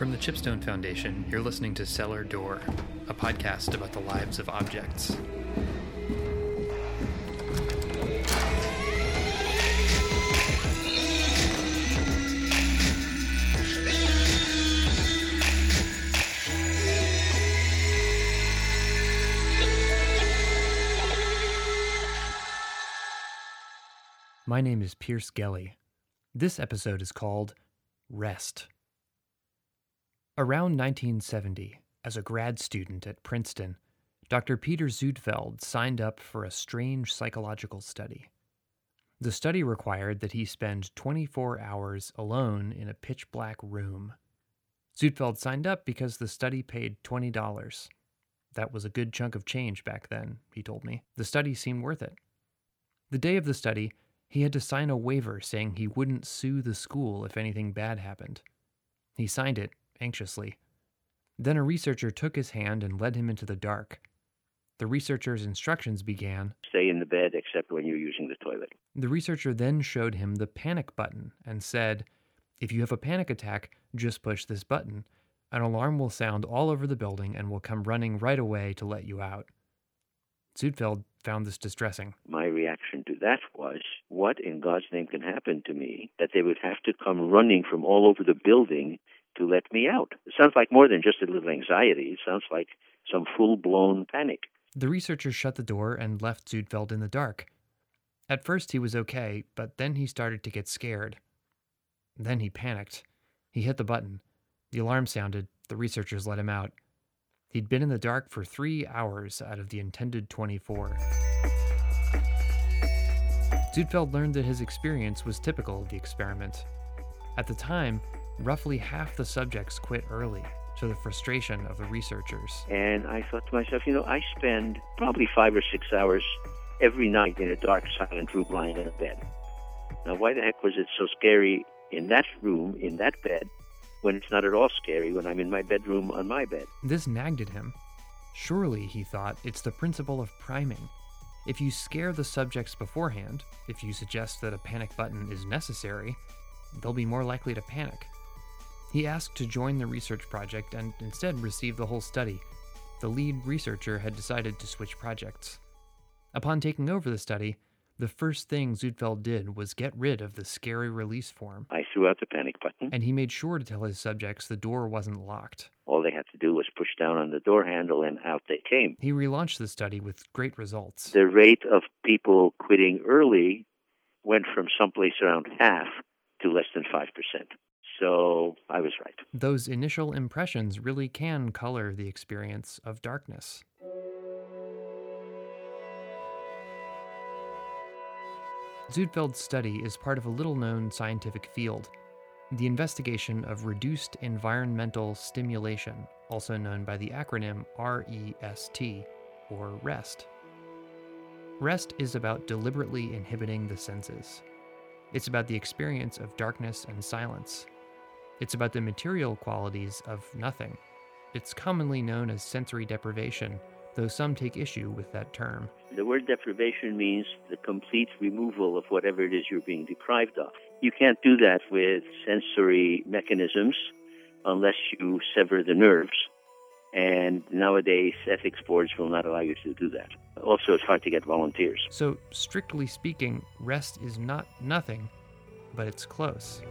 From the Chipstone Foundation, you're listening to Cellar Door, a podcast about the lives of objects. My name is Pierce Skelly. This episode is called Rest. Around 1970, as a grad student at Princeton, Dr. Peter Suedfeld signed up for a strange psychological study. The study required that he spend 24 hours alone in a pitch black room. Suedfeld signed up because the study paid $20. That was a good chunk of change back then, he told me. The study seemed worth it. The day of the study, he had to sign a waiver saying he wouldn't sue the school if anything bad happened. He signed it anxiously. Then a researcher took his hand and led him into the dark. The researcher's instructions began Stay in the bed except when you're using the toilet. The researcher then showed him the panic button and said, If you have a panic attack, just push this button. An alarm will sound all over the building and will come running right away to let you out. Suedfeld found this distressing. My reaction to that was, what in God's name can happen to me that they would have to come running from all over the building to let me out? It sounds like more than just a little anxiety. It sounds like some full blown panic. The researcher shut the door and left Suedfeld in the dark. At first, he was okay, but then he started to get scared. Then he panicked. He hit the button. The alarm sounded. The researchers let him out. He'd been in the dark for three hours out of the intended 24. Suedfeld learned that his experience was typical of the experiment. At the time, roughly half the subjects quit early, to the frustration of the researchers. And I thought to myself, you know, I spend probably five or six hours every night in a dark, silent room lying in a bed. Now, why the heck was it so scary in that room, in that bed, when it's not at all scary when I'm in my bedroom on my bed? This nagged at him. Surely, he thought, it's the principle of priming. If you scare the subjects beforehand, if you suggest that a panic button is necessary, they'll be more likely to panic. He asked to join the research project and instead received the whole study. The lead researcher had decided to switch projects. Upon taking over the study, the first thing Suedfeld did was get rid of the scary release form, I threw out the panic button. and he made sure to tell his subjects the door wasn't locked. All they had to do was push down on the door handle and out they came. He relaunched the study with great results. The rate of people quitting early went from someplace around half to less than 5%. So I was right. Those initial impressions really can color the experience of darkness. Suedfeld's study is part of a little known scientific field the investigation of reduced environmental stimulation, also known by the acronym REST, or REST. REST is about deliberately inhibiting the senses. It's about the experience of darkness and silence. It's about the material qualities of nothing. It's commonly known as sensory deprivation, though some take issue with that term. The word deprivation means the complete removal of whatever it is you're being deprived of. You can't do that with sensory mechanisms unless you sever the nerves. And nowadays, ethics boards will not allow you to do that. Also, it's hard to get volunteers. So, strictly speaking, rest is not nothing, but it's close.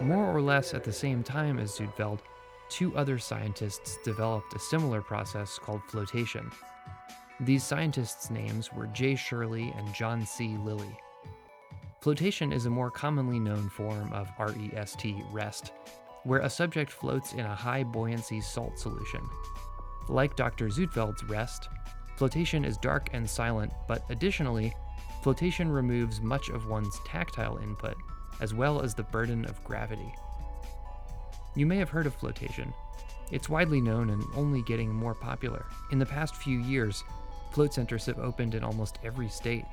More or less at the same time as Suedfeld, two other scientists developed a similar process called flotation. These scientists' names were Jay Shurley and John C. Lilly. Flotation is a more commonly known form of REST, rest, where a subject floats in a high buoyancy salt solution. Like Dr. Suedfeld's rest, flotation is dark and silent, but additionally, flotation removes much of one's tactile input, as well as the burden of gravity. You may have heard of flotation. It's widely known and only getting more popular. In the past few years, float centers have opened in almost every state.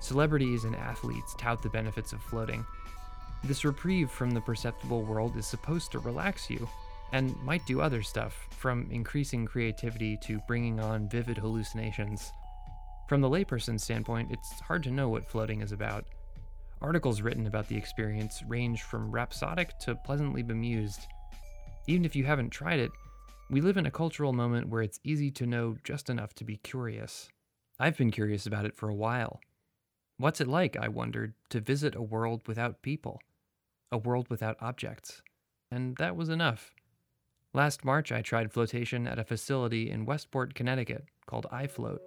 Celebrities and athletes tout the benefits of floating. This reprieve from the perceptible world is supposed to relax you, and might do other stuff, from increasing creativity to bringing on vivid hallucinations. From the layperson's standpoint, it's hard to know what floating is about. Articles written about the experience range from rhapsodic to pleasantly bemused. Even if you haven't tried it, we live in a cultural moment where it's easy to know just enough to be curious. I've been curious about it for a while. What's it like, I wondered, to visit a world without people, a world without objects? And that was enough. Last March, I tried flotation at a facility in Westport, Connecticut called iFloat.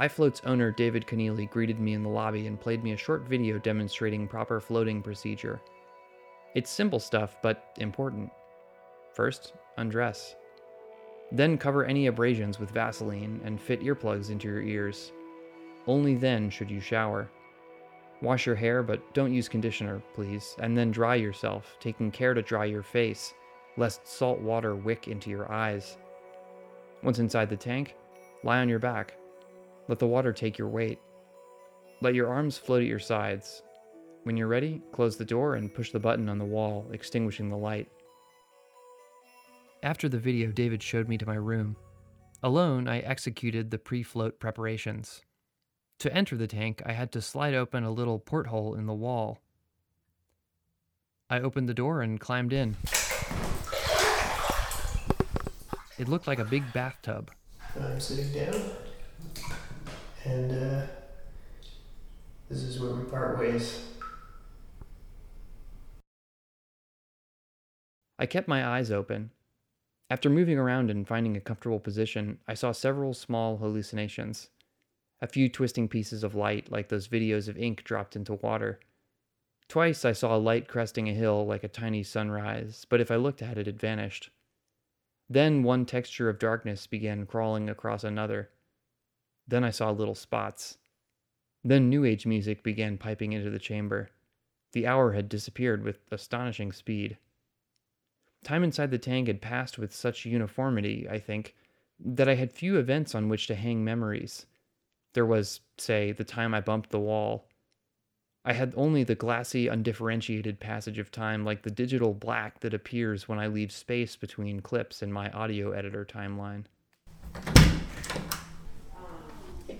iFloat's owner, David Keneally, greeted me in the lobby and played me a short video demonstrating proper floating procedure. It's simple stuff, but important. First, undress. Then cover any abrasions with Vaseline and fit earplugs into your ears. Only then should you shower. Wash your hair, but don't use conditioner, please, and then dry yourself, taking care to dry your face, lest salt water wick into your eyes. Once inside the tank, lie on your back, let the water take your weight. Let your arms float at your sides. When you're ready, close the door and push the button on the wall, extinguishing the light. After the video, David showed me to my room. Alone, I executed the pre float preparations. To enter the tank, I had to slide open a little porthole in the wall. I opened the door and climbed in. It looked like a big bathtub. I'm sitting down. And uh, this is where we part ways. I kept my eyes open. After moving around and finding a comfortable position, I saw several small hallucinations. A few twisting pieces of light, like those videos of ink dropped into water. Twice I saw a light cresting a hill like a tiny sunrise, but if I looked at it, it vanished. Then one texture of darkness began crawling across another. Then I saw little spots. Then New Age music began piping into the chamber. The hour had disappeared with astonishing speed. Time inside the tank had passed with such uniformity, I think, that I had few events on which to hang memories. There was, say, the time I bumped the wall. I had only the glassy, undifferentiated passage of time like the digital black that appears when I leave space between clips in my audio editor timeline.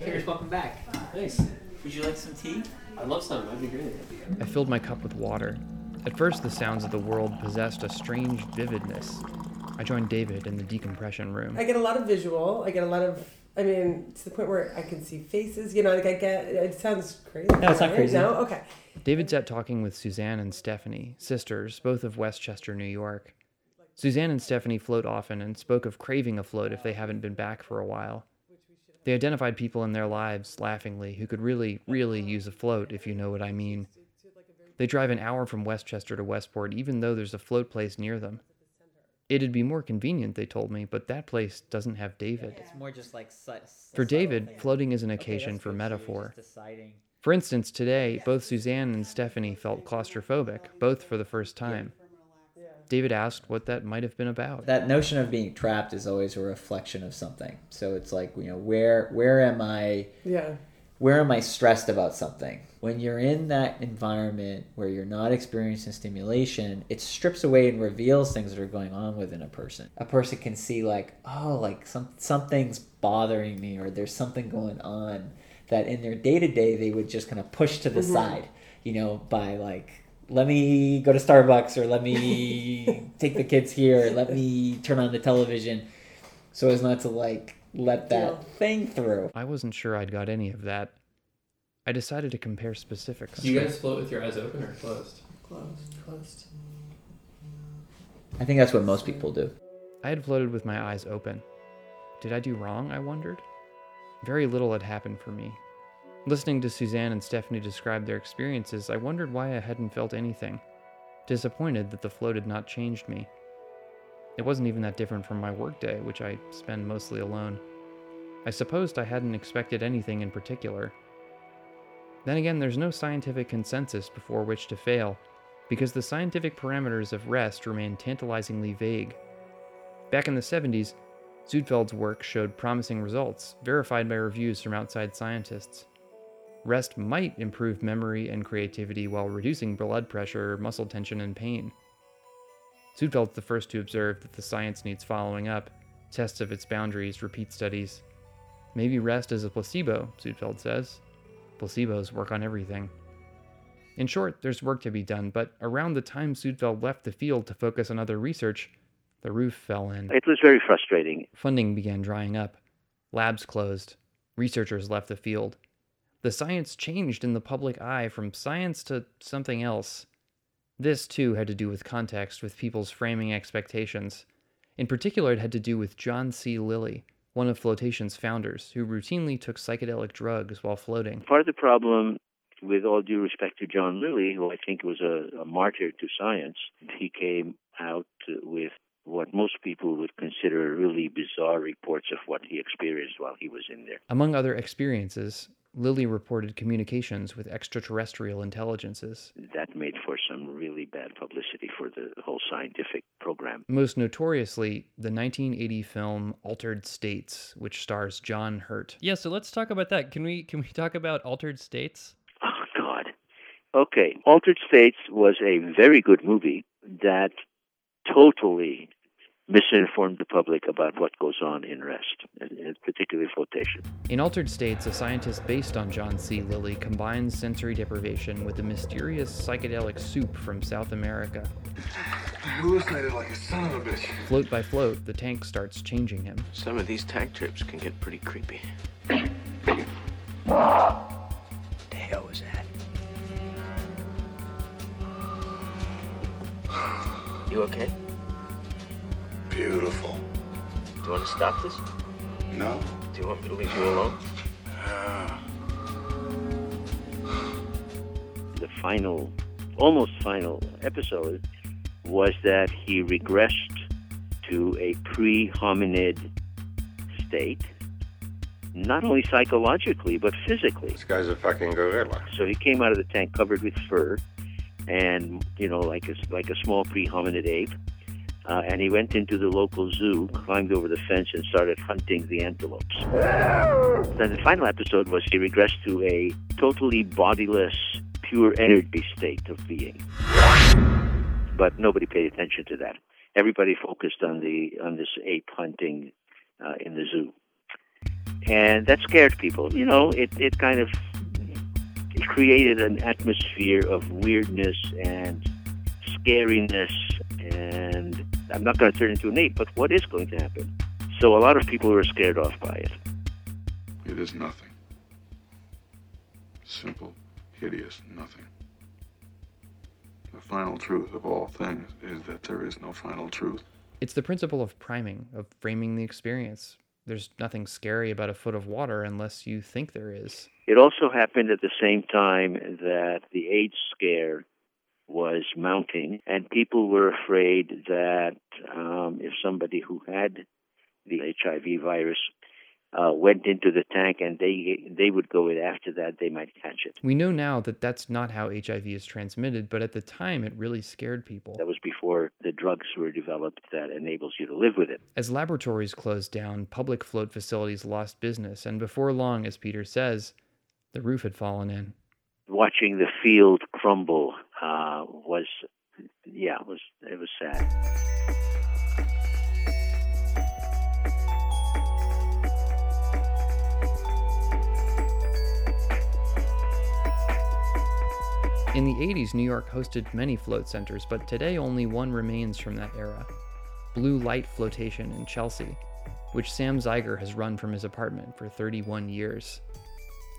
Cheers, welcome back. Thanks. Would you like some tea? I'd love some. That'd be great. I filled my cup with water. At first, the sounds of the world possessed a strange vividness. I joined David in the decompression room. I get a lot of visual. I get a lot of. I mean, to the point where I can see faces. You know, like I get. It sounds crazy. No, it's not crazy. No, okay. David sat talking with Suzanne and Stephanie, sisters, both of Westchester, New York. Suzanne and Stephanie float often and spoke of craving a float if they haven't been back for a while. They identified people in their lives, laughingly, who could really, really use a float, if you know what I mean. They drive an hour from Westchester to Westport, even though there's a float place near them. It'd be more convenient, they told me, but that place doesn't have David. It's more just like su- For David, things. floating is an occasion that's for good. So you're metaphor. For instance, today, both Suzanne and Stephanie felt claustrophobic, both for the first time. David asked what that might have been about. That notion of being trapped is always a reflection of something. So it's like you know where where am I Yeah. where am I stressed about something? When you're in that environment where you're not experiencing stimulation, it strips away and reveals things that are going on within a person. A person can see like, oh, like some something's bothering me or there's something going on that in their day to day they would just kind of push to the mm-hmm. side, you know, by like let me go to Starbucks or let me take the kids here, let me turn on the television so as not to like let that Yeah. thing through. I wasn't sure I'd got any of that. I decided to compare specifics. Do you guys float with your eyes open or closed? Closed. Closed. I think that's what most people do. I had floated with my eyes open. Did I do wrong, I wondered? Very little had happened for me. Listening to Suzanne and Stephanie describe their experiences, I wondered why I hadn't felt anything. Disappointed that the float had not changed me. It wasn't even that different from my workday, which I spend mostly alone. I supposed I hadn't expected anything in particular. Then again, there's no scientific consensus before which to fail, because the scientific parameters of rest remain tantalizingly vague. Back in the 70s, Suedfeld's work showed promising results, verified by reviews from outside scientists. Rest might improve memory and creativity while reducing blood pressure, muscle tension, and pain. Suedfeld's the first to observe that the science needs following up, tests of its boundaries, repeat studies. Maybe rest is a placebo, Zudfeld says. Placebos work on everything. In short, there's work to be done, but around the time Suedfeld left the field to focus on other research, the roof fell in. It was very frustrating. Funding began drying up. Labs closed. Researchers left the field. The science changed in the public eye from science to something else. This, too, had to do with context, with people's framing expectations. In particular, it had to do with John C. Lilly, one of flotation's founders, who routinely took psychedelic drugs while floating. Part of the problem, with all due respect to John Lilly, who I think was a, a martyr to science, he came out with what most people would consider really bizarre reports of what he experienced while he was in there. Among other experiences, Lilly reported communications with extraterrestrial intelligences. That made for some really bad publicity for the whole scientific program. Most notoriously, the 1980 film Altered States, which stars John Hurt. Yeah, so let's talk about that. Can we can we talk about Altered States? Oh God. Okay, Altered States was a very good movie that totally misinformed the public about what goes on in rest, and particularly flotation. In Altered States, a scientist based on John C. Lilly combines sensory deprivation with a mysterious psychedelic soup from South America. I hallucinated like a son of a bitch. Float by float, the tank starts changing him. Some of these tank trips can get pretty creepy. The hell was that? You okay? Beautiful. Do you want to stop this? No? Do you want me to leave you alone? Ah. The final, almost final episode was that he regressed to a pre hominid state, not only psychologically, but physically. This guy's a fucking gorilla. So he came out of the tank covered with fur, and you know, like a like a small pre-hominid ape. Uh, and he went into the local zoo, climbed over the fence, and started hunting the antelopes. Then the final episode was he regressed to a totally bodiless, pure energy state of being. But nobody paid attention to that. Everybody focused on the on this ape hunting uh, in the zoo, and that scared people. You know, it it kind of created an atmosphere of weirdness and scariness and I'm not going to turn into an ape, but what is going to happen? So a lot of people were scared off by it. It is nothing. Simple, hideous nothing. The final truth of all things is that there is no final truth. It's the principle of priming, of framing the experience. There's nothing scary about a foot of water unless you think there is. It also happened at the same time that the AIDS scare was mounting, and people were afraid that um, if somebody who had the HIV virus uh, went into the tank and they they would go in after that, they might catch it. We know now that that's not how HIV is transmitted, but at the time it really scared people. That was before the drugs were developed that enables you to live with it. As laboratories closed down, public float facilities lost business, and before long, as Peter says, the roof had fallen in. Watching the field crumble uh, was, yeah, it was it was sad. In the 80s, New York hosted many float centers, but today only one remains from that era Blue Light Flotation in Chelsea, which Sam Zeiger has run from his apartment for 31 years.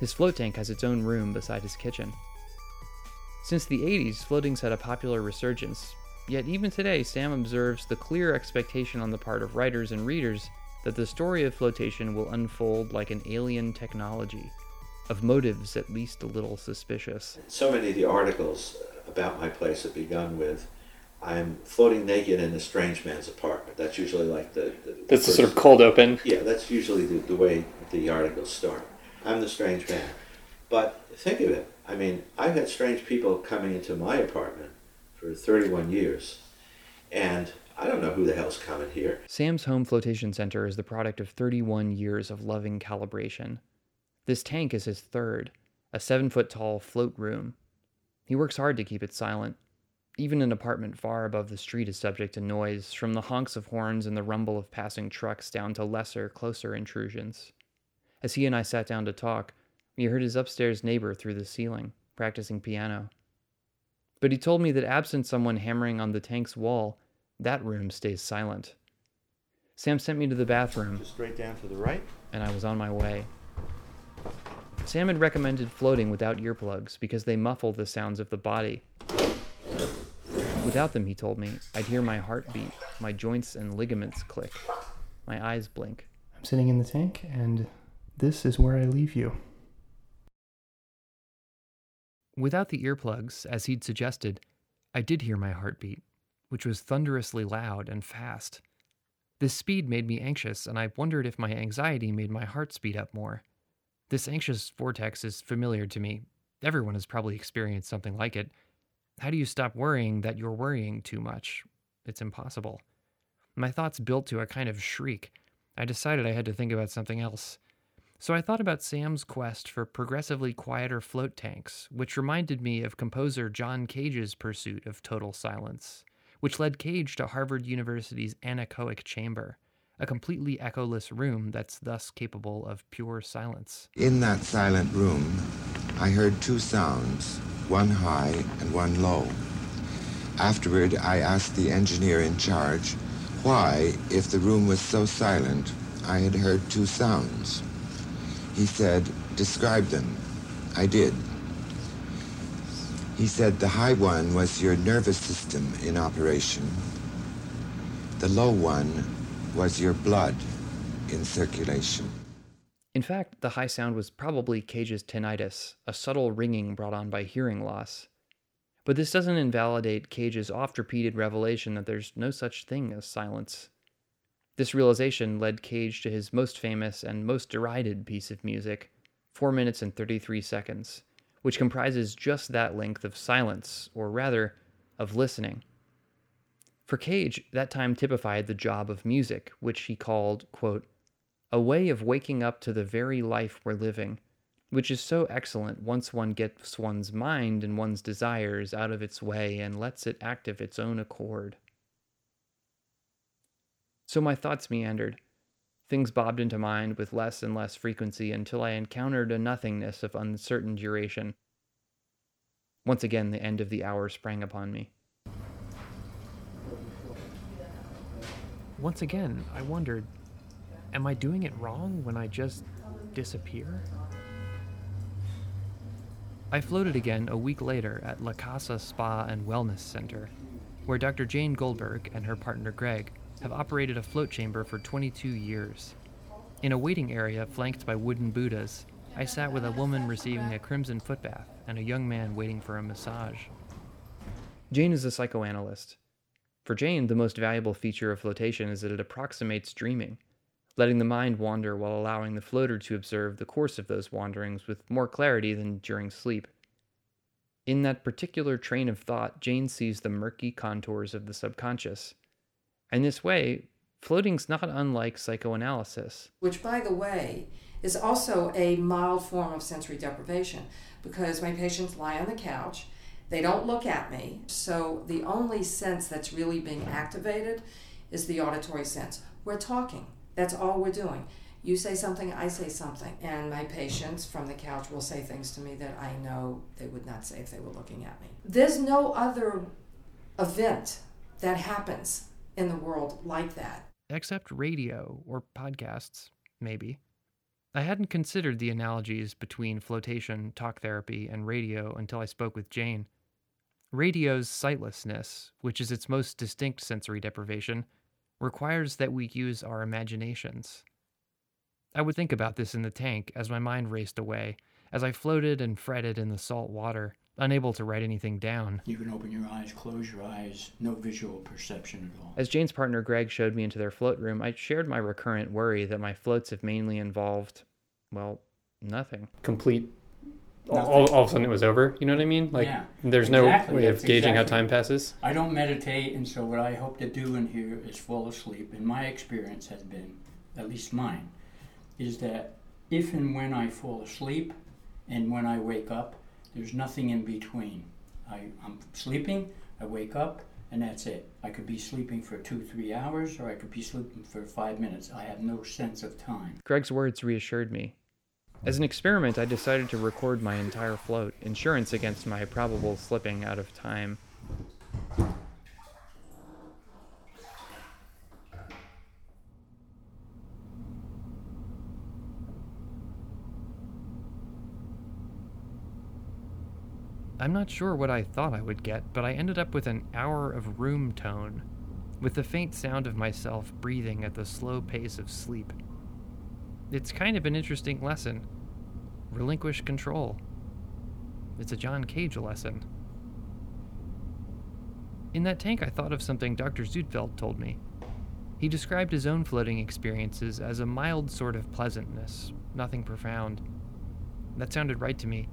His float tank has its own room beside his kitchen. Since the 80s, floating's had a popular resurgence, yet even today, Sam observes the clear expectation on the part of writers and readers that the story of flotation will unfold like an alien technology, of motives at least a little suspicious. So many of the articles about my place have begun with, I'm floating naked in a strange man's apartment. That's usually like the. the That's the sort of cold open. Yeah, that's usually the, the way the articles start. I'm the strange man. But think of it. I mean, I've had strange people coming into my apartment for 31 years, and I don't know who the hell's coming here. Sam's Home Flotation Center is the product of 31 years of loving calibration. This tank is his third, a seven foot tall float room. He works hard to keep it silent. Even an apartment far above the street is subject to noise, from the honks of horns and the rumble of passing trucks down to lesser, closer intrusions. As he and I sat down to talk, we heard his upstairs neighbor through the ceiling, practicing piano. But he told me that absent someone hammering on the tank's wall, that room stays silent. Sam sent me to the bathroom, Just straight down to the right. and I was on my way. Sam had recommended floating without earplugs because they muffle the sounds of the body. Without them, he told me, I'd hear my heart beat, my joints and ligaments click, my eyes blink. I'm sitting in the tank, and this is where I leave you. Without the earplugs, as he'd suggested, I did hear my heartbeat, which was thunderously loud and fast. This speed made me anxious, and I wondered if my anxiety made my heart speed up more. This anxious vortex is familiar to me. Everyone has probably experienced something like it. How do you stop worrying that you're worrying too much? It's impossible. My thoughts built to a kind of shriek. I decided I had to think about something else. So I thought about Sam's quest for progressively quieter float tanks, which reminded me of composer John Cage's pursuit of total silence, which led Cage to Harvard University's anechoic chamber, a completely echoless room that's thus capable of pure silence. In that silent room, I heard two sounds, one high and one low. Afterward, I asked the engineer in charge why, if the room was so silent, I had heard two sounds. He said, describe them. I did. He said the high one was your nervous system in operation. The low one was your blood in circulation. In fact, the high sound was probably Cage's tinnitus, a subtle ringing brought on by hearing loss. But this doesn't invalidate Cage's oft repeated revelation that there's no such thing as silence. This realization led Cage to his most famous and most derided piece of music, 4 minutes and 33 seconds, which comprises just that length of silence, or rather, of listening. For Cage, that time typified the job of music, which he called, quote, a way of waking up to the very life we're living, which is so excellent once one gets one's mind and one's desires out of its way and lets it act of its own accord. So my thoughts meandered. Things bobbed into mind with less and less frequency until I encountered a nothingness of uncertain duration. Once again, the end of the hour sprang upon me. Once again, I wondered Am I doing it wrong when I just disappear? I floated again a week later at La Casa Spa and Wellness Center, where Dr. Jane Goldberg and her partner Greg have operated a float chamber for 22 years. In a waiting area flanked by wooden Buddhas, I sat with a woman receiving a crimson foot bath and a young man waiting for a massage. Jane is a psychoanalyst. For Jane, the most valuable feature of flotation is that it approximates dreaming letting the mind wander while allowing the floater to observe the course of those wanderings with more clarity than during sleep. In that particular train of thought, Jane sees the murky contours of the subconscious. In this way, floating's not unlike psychoanalysis. Which, by the way, is also a mild form of sensory deprivation because my patients lie on the couch, they don't look at me, so the only sense that's really being activated is the auditory sense. We're talking. That's all we're doing. You say something, I say something, and my patients from the couch will say things to me that I know they would not say if they were looking at me. There's no other event that happens in the world like that. Except radio or podcasts, maybe. I hadn't considered the analogies between flotation, talk therapy, and radio until I spoke with Jane. Radio's sightlessness, which is its most distinct sensory deprivation, requires that we use our imaginations. I would think about this in the tank as my mind raced away, as I floated and fretted in the salt water, unable to write anything down. You can open your eyes, close your eyes, no visual perception at all. As Jane's partner Greg showed me into their float room, I shared my recurrent worry that my floats have mainly involved, well, nothing. Complete. All, all, all of a sudden it was over. You know what I mean? Like Yeah, there's exactly, no way of that's gauging how time passes. I don't meditate, and so what I hope to do in here is fall asleep. And my experience has been, at least mine, is that if and when I fall asleep and when I wake up, there's nothing in between. I, I'm sleeping, I wake up, and that's it. I could be sleeping for two, three hours, or I could be sleeping for five minutes. I have no sense of time. Greg's words reassured me. As an experiment, I decided to record my entire float, insurance against my probable slipping out of time. I'm not sure what I thought I would get, but I ended up with an hour of room tone, with the faint sound of myself breathing at the slow pace of sleep. It's kind of an interesting lesson. Relinquish control. It's a John Cage lesson. In that tank, I thought of something Dr. Suedfeld told me. He described his own floating experiences as a mild sort of pleasantness, nothing profound. That sounded right to me.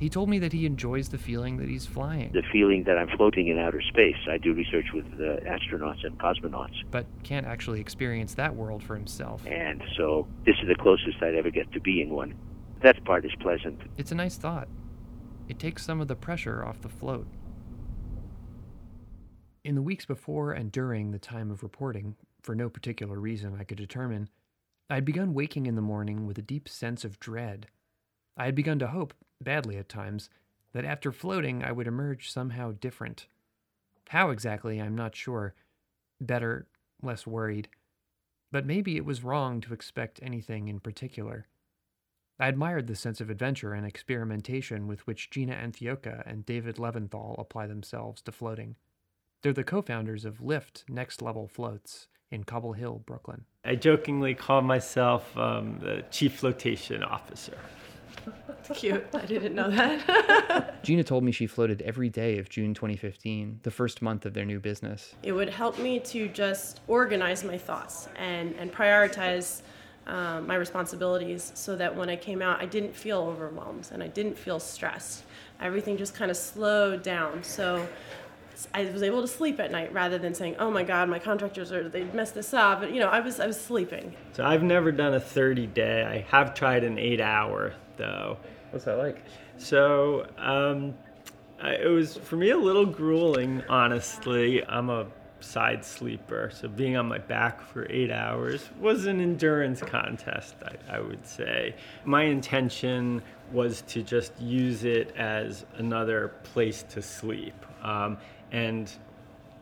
He told me that he enjoys the feeling that he's flying. The feeling that I'm floating in outer space. I do research with uh, astronauts and cosmonauts. But can't actually experience that world for himself. And so this is the closest I'd ever get to being one. That part is pleasant. It's a nice thought. It takes some of the pressure off the float. In the weeks before and during the time of reporting, for no particular reason I could determine, I had begun waking in the morning with a deep sense of dread. I had begun to hope, badly at times, that after floating I would emerge somehow different. How exactly, I'm not sure. Better, less worried. But maybe it was wrong to expect anything in particular. I admired the sense of adventure and experimentation with which Gina Antioca and David Leventhal apply themselves to floating. They're the co founders of Lift Next Level Floats in Cobble Hill, Brooklyn. I jokingly call myself um, the Chief Flotation Officer. Cute. I didn't know that. Gina told me she floated every day of June 2015, the first month of their new business. it would help me to just organize my thoughts and, and prioritize um, my responsibilities so that when I came out, I didn't feel overwhelmed and I didn't feel stressed. Everything just kind of slowed down. So I was able to sleep at night rather than saying, "Oh my God, my contractors are they messed this up." But you know, I was I was sleeping. So I've never done a 30 day. I have tried an eight hour though. What's that like? So um, I, it was for me a little grueling, honestly. I'm a side sleeper, so being on my back for eight hours was an endurance contest, I, I would say. My intention was to just use it as another place to sleep. Um, and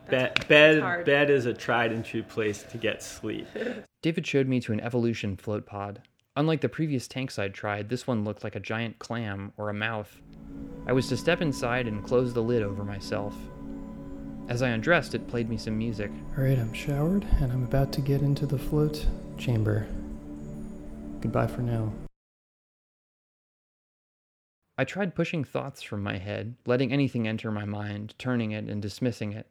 bed, that's bed, hard. bed is a tried and true place to get sleep. David showed me to an evolution float pod. Unlike the previous tanks I'd tried, this one looked like a giant clam or a mouth. I was to step inside and close the lid over myself. As I undressed, it played me some music. All right, I'm showered and I'm about to get into the float chamber. Goodbye for now. I tried pushing thoughts from my head, letting anything enter my mind, turning it and dismissing it.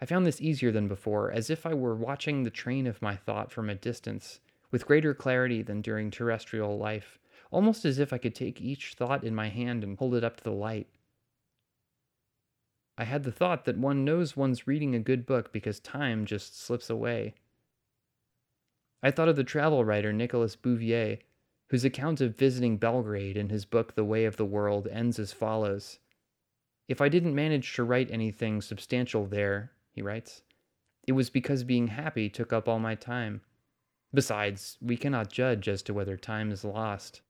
I found this easier than before, as if I were watching the train of my thought from a distance, with greater clarity than during terrestrial life, almost as if I could take each thought in my hand and hold it up to the light. I had the thought that one knows one's reading a good book because time just slips away. I thought of the travel writer Nicolas Bouvier, whose account of visiting Belgrade in his book The Way of the World ends as follows If I didn't manage to write anything substantial there, he writes, it was because being happy took up all my time. Besides, we cannot judge as to whether time is lost.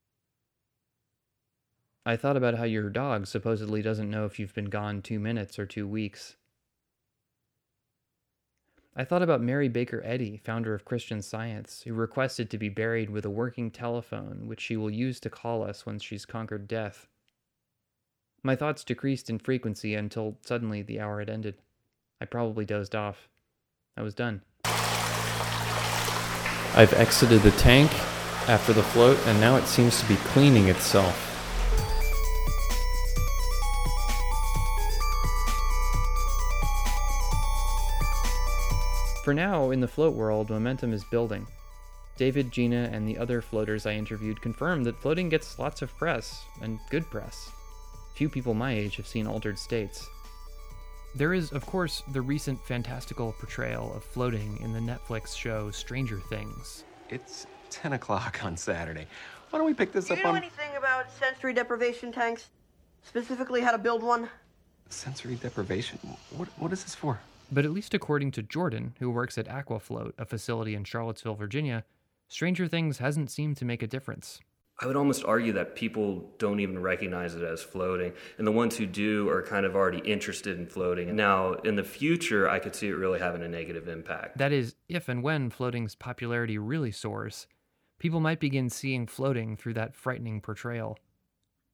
I thought about how your dog supposedly doesn't know if you've been gone two minutes or two weeks. I thought about Mary Baker Eddy, founder of Christian Science, who requested to be buried with a working telephone which she will use to call us when she's conquered death. My thoughts decreased in frequency until suddenly the hour had ended. I probably dozed off. I was done. I've exited the tank after the float, and now it seems to be cleaning itself. For now, in the float world, momentum is building. David, Gina, and the other floaters I interviewed confirmed that floating gets lots of press, and good press. Few people my age have seen altered states. There is, of course, the recent fantastical portrayal of floating in the Netflix show Stranger Things. It's 10 o'clock on Saturday. Why don't we pick this up? Do up you know on anything about sensory deprivation tanks? Specifically, how to build one? sensory deprivation? What, what is this for? But at least according to Jordan, who works at Aquafloat, a facility in Charlottesville, Virginia, Stranger Things hasn't seemed to make a difference. I would almost argue that people don't even recognize it as floating. And the ones who do are kind of already interested in floating. Now, in the future, I could see it really having a negative impact. That is, if and when floating's popularity really soars, people might begin seeing floating through that frightening portrayal.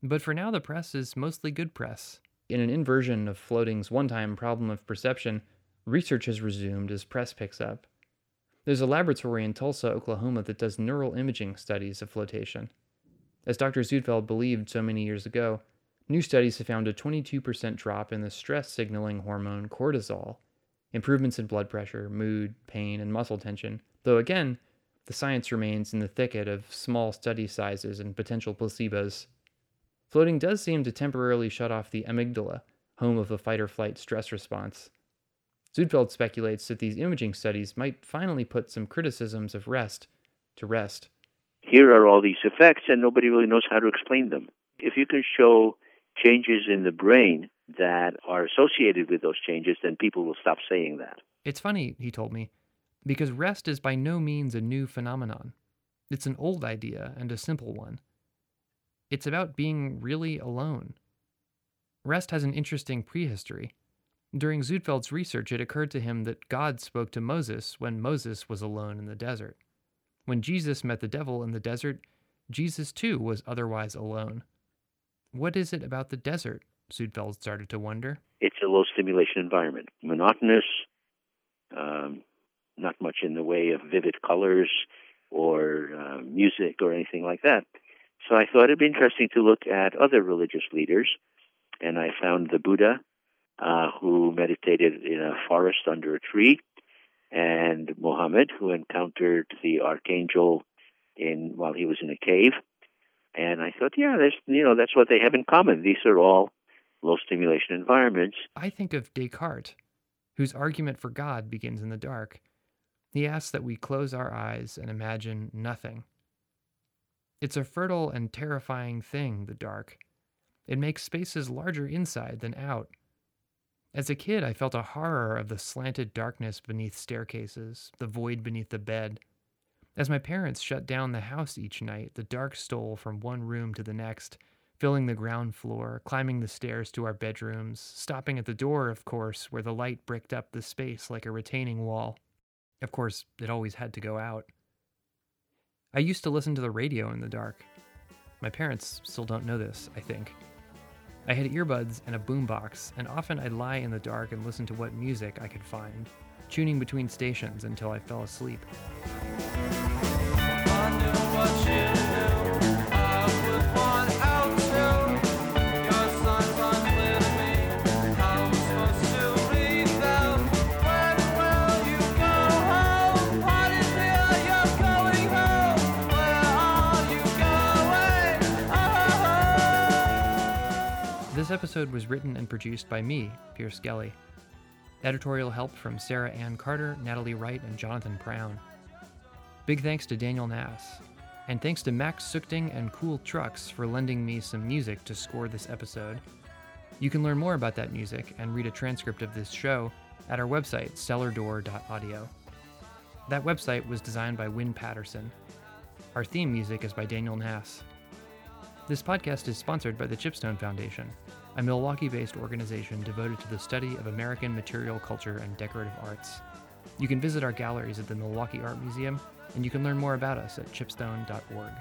But for now, the press is mostly good press. In an inversion of floating's one time problem of perception, research has resumed as press picks up. There's a laboratory in Tulsa, Oklahoma that does neural imaging studies of flotation. As Dr. Suedfeld believed so many years ago, new studies have found a 22% drop in the stress signaling hormone cortisol, improvements in blood pressure, mood, pain, and muscle tension, though again, the science remains in the thicket of small study sizes and potential placebos. Floating does seem to temporarily shut off the amygdala, home of the fight or flight stress response. Suedfeld speculates that these imaging studies might finally put some criticisms of rest to rest here are all these effects, and nobody really knows how to explain them. If you can show changes in the brain that are associated with those changes, then people will stop saying that. It's funny, he told me, because rest is by no means a new phenomenon. It's an old idea and a simple one. It's about being really alone. Rest has an interesting prehistory. During Suedfeld's research, it occurred to him that God spoke to Moses when Moses was alone in the desert. When Jesus met the devil in the desert, Jesus too was otherwise alone. What is it about the desert? Zudfeld started to wonder. It's a low stimulation environment, monotonous, um, not much in the way of vivid colors or uh, music or anything like that. So I thought it'd be interesting to look at other religious leaders, and I found the Buddha, uh, who meditated in a forest under a tree and Muhammad, who encountered the archangel in while he was in a cave. And I thought, yeah, you know that's what they have in common. These are all low stimulation environments. I think of Descartes, whose argument for God begins in the dark. He asks that we close our eyes and imagine nothing. It's a fertile and terrifying thing, the dark. It makes spaces larger inside than out. As a kid, I felt a horror of the slanted darkness beneath staircases, the void beneath the bed. As my parents shut down the house each night, the dark stole from one room to the next, filling the ground floor, climbing the stairs to our bedrooms, stopping at the door, of course, where the light bricked up the space like a retaining wall. Of course, it always had to go out. I used to listen to the radio in the dark. My parents still don't know this, I think. I had earbuds and a boombox, and often I'd lie in the dark and listen to what music I could find, tuning between stations until I fell asleep. This episode was written and produced by me, Pierce Skelly. Editorial help from Sarah Ann Carter, Natalie Wright, and Jonathan Brown. Big thanks to Daniel Nass. And thanks to Max Suchting and Cool Trucks for lending me some music to score this episode. You can learn more about that music and read a transcript of this show at our website, cellardoor.audio. That website was designed by Win Patterson. Our theme music is by Daniel Nass. This podcast is sponsored by the Chipstone Foundation, a Milwaukee based organization devoted to the study of American material culture and decorative arts. You can visit our galleries at the Milwaukee Art Museum, and you can learn more about us at chipstone.org.